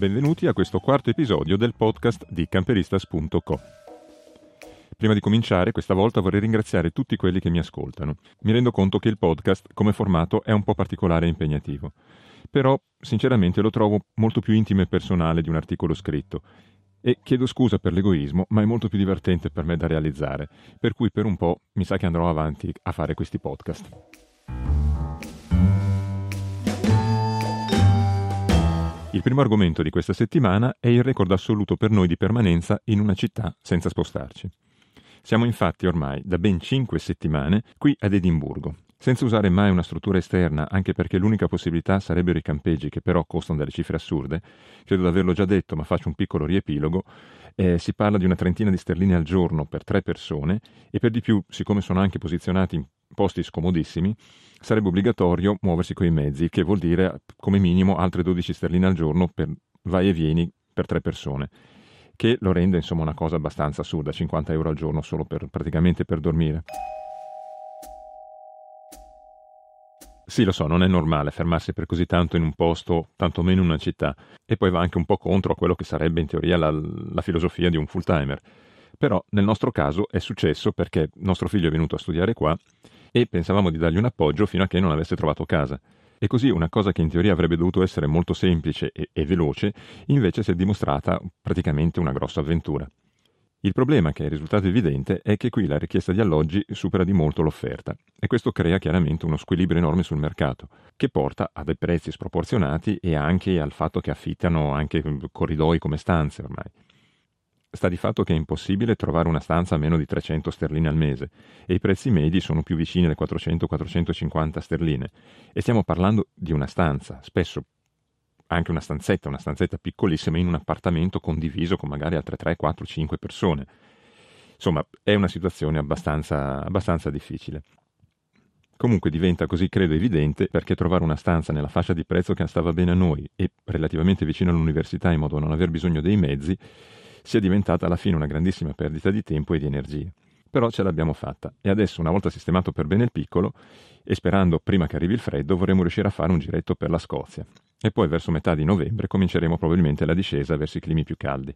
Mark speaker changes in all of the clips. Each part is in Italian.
Speaker 1: Benvenuti a questo quarto episodio del podcast di camperistas.co. Prima di cominciare, questa volta vorrei ringraziare tutti quelli che mi ascoltano. Mi rendo conto che il podcast, come formato, è un po' particolare e impegnativo. Però, sinceramente, lo trovo molto più intimo e personale di un articolo scritto. E chiedo scusa per l'egoismo, ma è molto più divertente per me da realizzare. Per cui per un po' mi sa che andrò avanti a fare questi podcast. Il primo argomento di questa settimana è il record assoluto per noi di permanenza in una città senza spostarci. Siamo infatti ormai da ben cinque settimane qui ad Edimburgo, senza usare mai una struttura esterna, anche perché l'unica possibilità sarebbero i campeggi, che però costano delle cifre assurde. Credo di averlo già detto, ma faccio un piccolo riepilogo. Eh, si parla di una trentina di sterline al giorno per tre persone e per di più, siccome sono anche posizionati in posti scomodissimi, sarebbe obbligatorio muoversi coi mezzi, che vuol dire come minimo altre 12 sterline al giorno per vai e vieni per tre persone, che lo rende insomma una cosa abbastanza assurda, 50 euro al giorno solo per, praticamente per dormire. Sì, lo so, non è normale fermarsi per così tanto in un posto, tantomeno in una città, e poi va anche un po' contro a quello che sarebbe in teoria la, la filosofia di un full timer. Però nel nostro caso è successo perché nostro figlio è venuto a studiare qua e pensavamo di dargli un appoggio fino a che non avesse trovato casa. E così una cosa che in teoria avrebbe dovuto essere molto semplice e, e veloce, invece si è dimostrata praticamente una grossa avventura. Il problema, che è risultato evidente, è che qui la richiesta di alloggi supera di molto l'offerta e questo crea chiaramente uno squilibrio enorme sul mercato, che porta a dei prezzi sproporzionati e anche al fatto che affittano anche corridoi come stanze ormai. Sta di fatto che è impossibile trovare una stanza a meno di 300 sterline al mese e i prezzi medi sono più vicini alle 400-450 sterline e stiamo parlando di una stanza, spesso anche una stanzetta, una stanzetta piccolissima in un appartamento condiviso con magari altre 3, 4, 5 persone. Insomma, è una situazione abbastanza, abbastanza difficile. Comunque diventa così, credo, evidente perché trovare una stanza nella fascia di prezzo che stava bene a noi e relativamente vicino all'università in modo da non aver bisogno dei mezzi sia diventata alla fine una grandissima perdita di tempo e di energie. Però ce l'abbiamo fatta e adesso, una volta sistemato per bene il piccolo, e sperando prima che arrivi il freddo, vorremmo riuscire a fare un giretto per la Scozia. E poi verso metà di novembre cominceremo probabilmente la discesa verso i climi più caldi.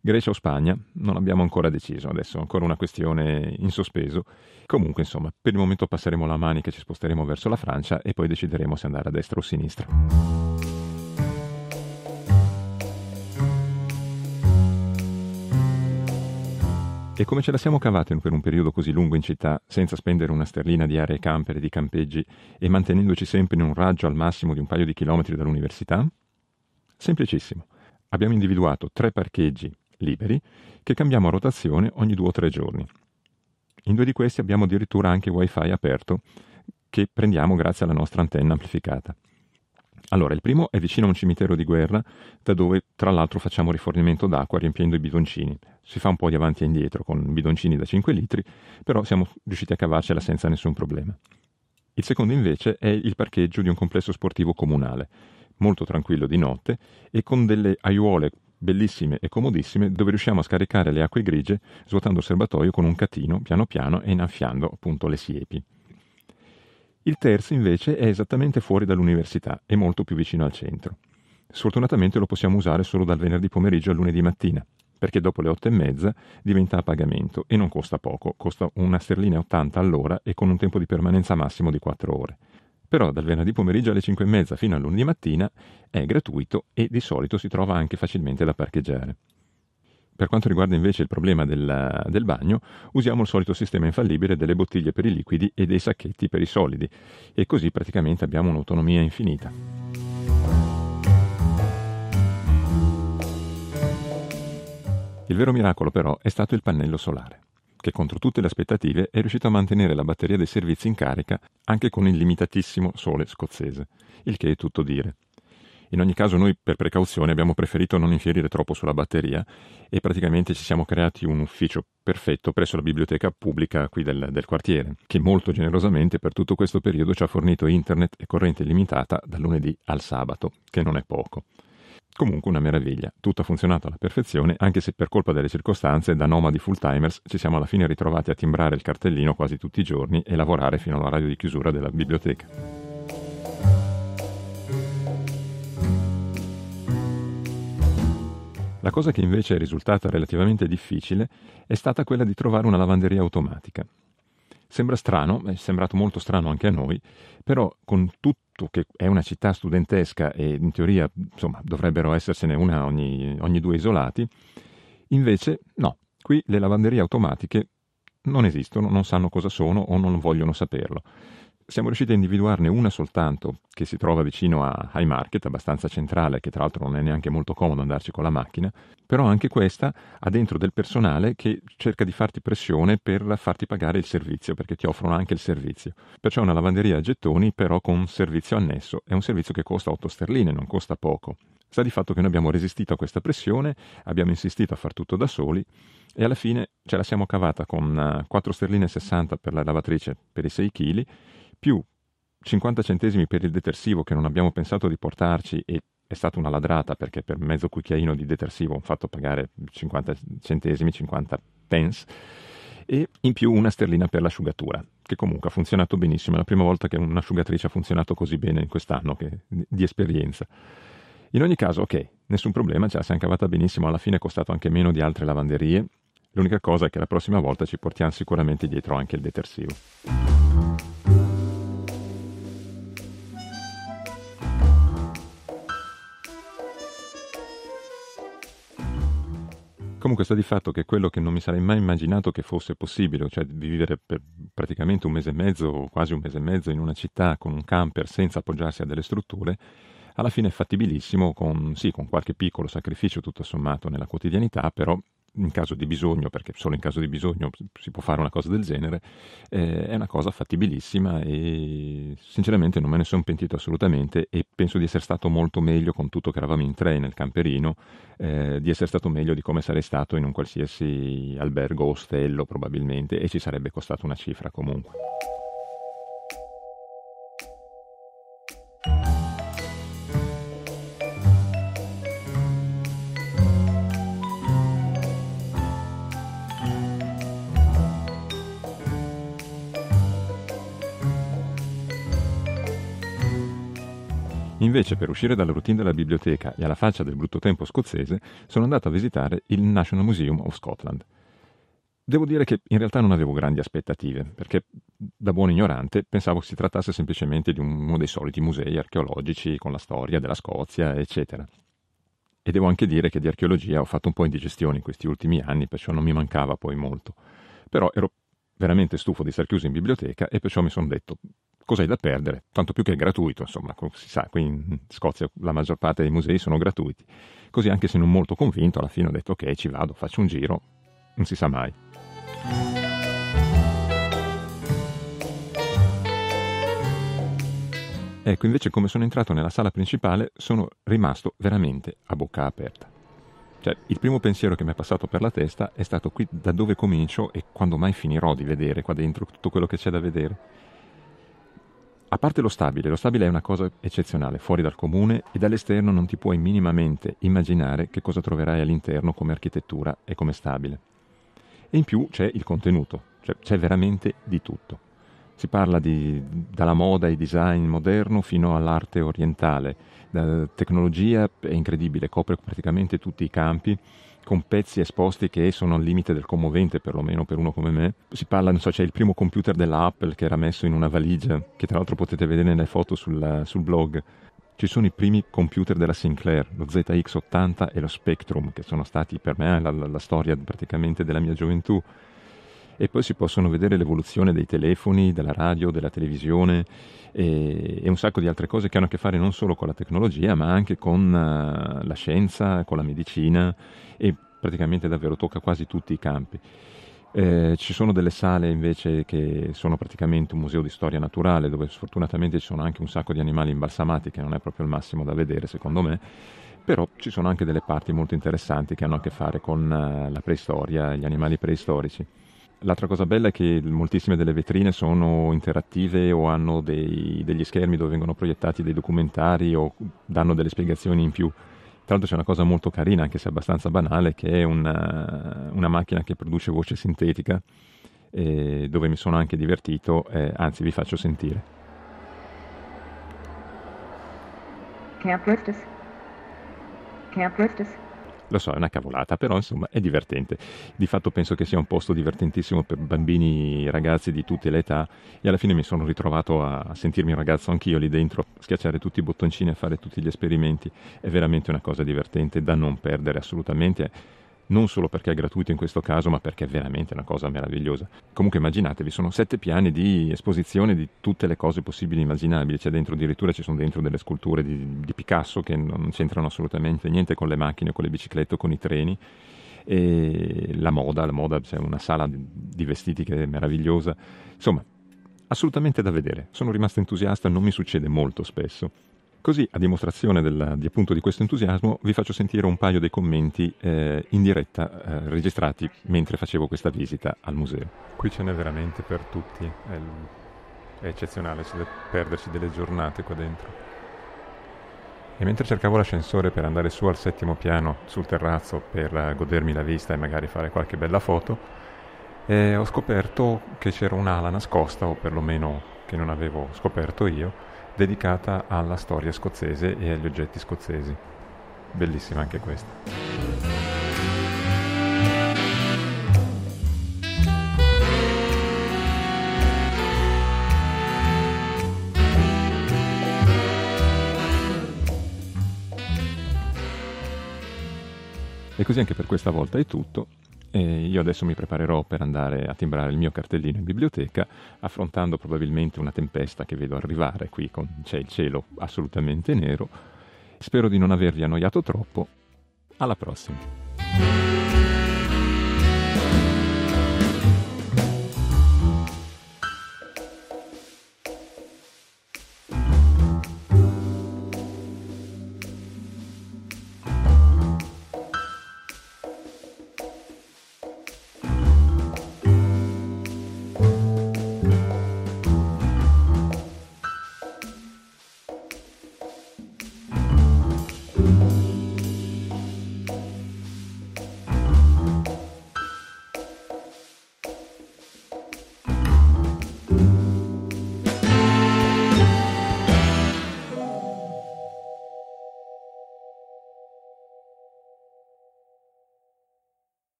Speaker 1: Grecia o Spagna? Non abbiamo ancora deciso, adesso è ancora una questione in sospeso. Comunque, insomma, per il momento passeremo la manica e ci sposteremo verso la Francia e poi decideremo se andare a destra o a sinistra. E come ce la siamo cavata per un periodo così lungo in città, senza spendere una sterlina di aree camper e di campeggi e mantenendoci sempre in un raggio al massimo di un paio di chilometri dall'università? Semplicissimo. Abbiamo individuato tre parcheggi liberi che cambiamo a rotazione ogni due o tre giorni. In due di questi abbiamo addirittura anche wifi aperto che prendiamo grazie alla nostra antenna amplificata. Allora, il primo è vicino a un cimitero di guerra, da dove tra l'altro facciamo rifornimento d'acqua riempiendo i bidoncini. Si fa un po' di avanti e indietro con bidoncini da 5 litri, però siamo riusciti a cavarcela senza nessun problema. Il secondo invece è il parcheggio di un complesso sportivo comunale, molto tranquillo di notte e con delle aiuole bellissime e comodissime dove riusciamo a scaricare le acque grigie svuotando il serbatoio con un catino piano piano e innaffiando appunto le siepi. Il terzo invece è esattamente fuori dall'università e molto più vicino al centro. Sfortunatamente lo possiamo usare solo dal venerdì pomeriggio al lunedì mattina, perché dopo le otto e mezza diventa a pagamento e non costa poco, costa una sterlina e 80 all'ora e con un tempo di permanenza massimo di 4 ore. Però dal venerdì pomeriggio alle 5 e mezza fino al lunedì mattina è gratuito e di solito si trova anche facilmente da parcheggiare. Per quanto riguarda invece il problema del, del, bagno, usiamo il solito sistema infallibile delle bottiglie per i liquidi e dei sacchetti per i solidi e così praticamente abbiamo un'autonomia infinita. Il vero miracolo però è stato il pannello solare, che contro tutte le aspettative è riuscito a mantenere la batteria dei servizi in carica anche con il limitatissimo sole scozzese, il che è tutto dire. In ogni caso noi per precauzione abbiamo preferito non infierire troppo sulla batteria e praticamente ci siamo creati un ufficio perfetto presso la biblioteca pubblica qui del, del quartiere, che molto generosamente per tutto questo periodo ci ha fornito internet e corrente illimitata dal lunedì al sabato, che non è poco. Comunque una meraviglia, tutto ha funzionato alla perfezione, anche se per colpa delle circostanze, da nomadi full timers, ci siamo alla fine ritrovati a timbrare il cartellino quasi tutti i giorni e lavorare fino all'orario di chiusura della biblioteca. La cosa che invece è risultata relativamente difficile è stata quella di trovare una lavanderia automatica. Sembra strano, è sembrato molto strano anche a noi, però con tutto che è una città studentesca e in teoria insomma, dovrebbero essersene una ogni, ogni due isolati, invece no, qui le lavanderie automatiche non esistono, non sanno cosa sono o non vogliono saperlo siamo riusciti a individuarne una soltanto che si trova vicino a High Market, abbastanza centrale, che tra l'altro non è neanche molto comodo andarci con la macchina, però anche questa ha dentro del personale che cerca di farti pressione per farti pagare il servizio, perché ti offrono anche il servizio. Perciò è una lavanderia a gettoni, però con un servizio annesso. È un servizio che costa 8 sterline, non costa poco. Sta di fatto che noi abbiamo resistito a questa pressione, abbiamo insistito a far tutto da soli e alla fine ce la siamo cavata con 4 eh, sterline e 60 per la lavatrice per i 6 kg più 50 centesimi per il detersivo che non abbiamo pensato di portarci e è stata una ladrata perché per mezzo cucchiaino di detersivo ho fatto pagare 50 centesimi, 50 pence e in più una sterlina per l'asciugatura che comunque ha funzionato benissimo, è la prima volta che un'asciugatrice ha funzionato così bene in quest'anno che, di esperienza. In ogni caso, ok, nessun problema, ce la siamo cavata benissimo, alla fine è costato anche meno di altre lavanderie. L'unica cosa è che la prossima volta ci portiamo sicuramente dietro anche il detersivo. Comunque sta di fatto che quello che non mi sarei mai immaginato che fosse possibile, cioè di vivere per praticamente un mese e mezzo, quasi un mese e mezzo in una città con un camper senza appoggiarsi a delle strutture, alla fine è fattibilissimo con, sì, con qualche piccolo sacrificio tutto sommato nella quotidianità, però in caso di bisogno, perché solo in caso di bisogno si può fare una cosa del genere, eh, è una cosa fattibilissima e sinceramente non me ne sono pentito assolutamente e penso di essere stato molto meglio con tutto che eravamo in tre nel camperino, eh, di essere stato meglio di come sarei stato in un qualsiasi albergo o ostello probabilmente e ci sarebbe costato una cifra comunque. Invece, per uscire dalla routine della biblioteca e alla faccia del brutto tempo scozzese, sono andato a visitare il National Museum of Scotland. Devo dire che in realtà non avevo grandi aspettative, perché da buon ignorante pensavo si trattasse semplicemente di uno dei soliti musei archeologici con la storia della Scozia, eccetera. E devo anche dire che di archeologia ho fatto un po' indigestione in questi ultimi anni, perciò non mi mancava poi molto. Però ero veramente stufo di stare chiuso in biblioteca e perciò mi sono detto cos'hai da perdere? Tanto più che è gratuito, insomma, si sa, qui in Scozia la maggior parte dei musei sono gratuiti. Così anche se non molto convinto, alla fine ho detto ok, ci vado, faccio un giro, non si sa mai. Ecco, invece come sono entrato nella sala principale sono rimasto veramente a bocca aperta. Cioè, il primo pensiero che mi è passato per la testa è stato qui da dove comincio e quando mai finirò di vedere qua dentro tutto quello che c'è da vedere. A parte lo stabile, lo stabile è una cosa eccezionale, fuori dal comune e dall'esterno non ti puoi minimamente immaginare che cosa troverai all'interno come architettura e come stabile. E in più c'è il contenuto, cioè c'è veramente di tutto. Si parla di, dalla moda e design moderno fino all'arte orientale, la tecnologia è incredibile, copre praticamente tutti i campi con pezzi esposti che sono al limite del commovente, perlomeno per uno come me. Si parla, non so, c'è il primo computer della Apple che era messo in una valigia, che tra l'altro potete vedere nelle foto sul, sul blog. Ci sono i primi computer della Sinclair, lo ZX80 e lo Spectrum, che sono stati per me la, la, la storia praticamente della mia gioventù e poi si possono vedere l'evoluzione dei telefoni, della radio, della televisione e, e, un sacco di altre cose che hanno a che fare non solo con la tecnologia ma anche con uh, la scienza, con la medicina e praticamente davvero tocca quasi tutti i campi. Eh, ci sono delle sale invece che sono praticamente un museo di storia naturale dove sfortunatamente ci sono anche un sacco di animali imbalsamati che non è proprio il massimo da vedere secondo me però ci sono anche delle parti molto interessanti che hanno a che fare con uh, la preistoria, gli animali preistorici. L'altra cosa bella è che moltissime delle vetrine sono interattive o hanno dei, degli schermi dove vengono proiettati dei documentari o danno delle spiegazioni in più. Tra l'altro c'è una cosa molto carina, anche se abbastanza banale, che è una, una macchina che produce voce sintetica, eh, dove mi sono anche divertito, eh, anzi vi faccio sentire. Camp Ristus. Camp Ristus. Lo so, è una cavolata, però insomma è divertente. Di fatto penso che sia un posto divertentissimo per bambini e ragazzi di tutte le età e alla fine mi sono ritrovato a sentirmi un ragazzo anch'io lì dentro, schiacciare tutti i bottoncini e fare tutti gli esperimenti. È veramente una cosa divertente da non perdere assolutamente non solo perché è gratuito in questo caso, ma perché è veramente una cosa meravigliosa. Comunque immaginatevi, sono sette piani di esposizione di tutte le cose possibili e immaginabili, c'è dentro addirittura ci sono dentro delle sculture di, di Picasso che non c'entrano assolutamente niente con le macchine, con le biciclette con i treni. E la moda, la moda c'è una sala di vestiti che è meravigliosa. Insomma, assolutamente da vedere. Sono rimasto entusiasta, non mi succede molto spesso. Così, a dimostrazione del, di, appunto, di questo entusiasmo, vi faccio sentire un paio dei commenti eh, in diretta eh, registrati mentre facevo questa visita al museo. Qui ce n'è veramente per tutti, è, è eccezionale perdersi delle giornate qua dentro. E mentre cercavo l'ascensore per andare su al settimo piano, sul terrazzo, per godermi la vista e magari fare qualche bella foto, eh, ho scoperto che c'era un'ala nascosta, o perlomeno che non avevo scoperto io, dedicata alla storia scozzese e agli oggetti scozzesi. Bellissima anche questa. E così anche per questa volta è tutto. E io adesso mi preparerò per andare a timbrare il mio cartellino in biblioteca, affrontando probabilmente una tempesta che vedo arrivare qui, con, c'è il cielo assolutamente nero. Spero di non avervi annoiato troppo. Alla prossima.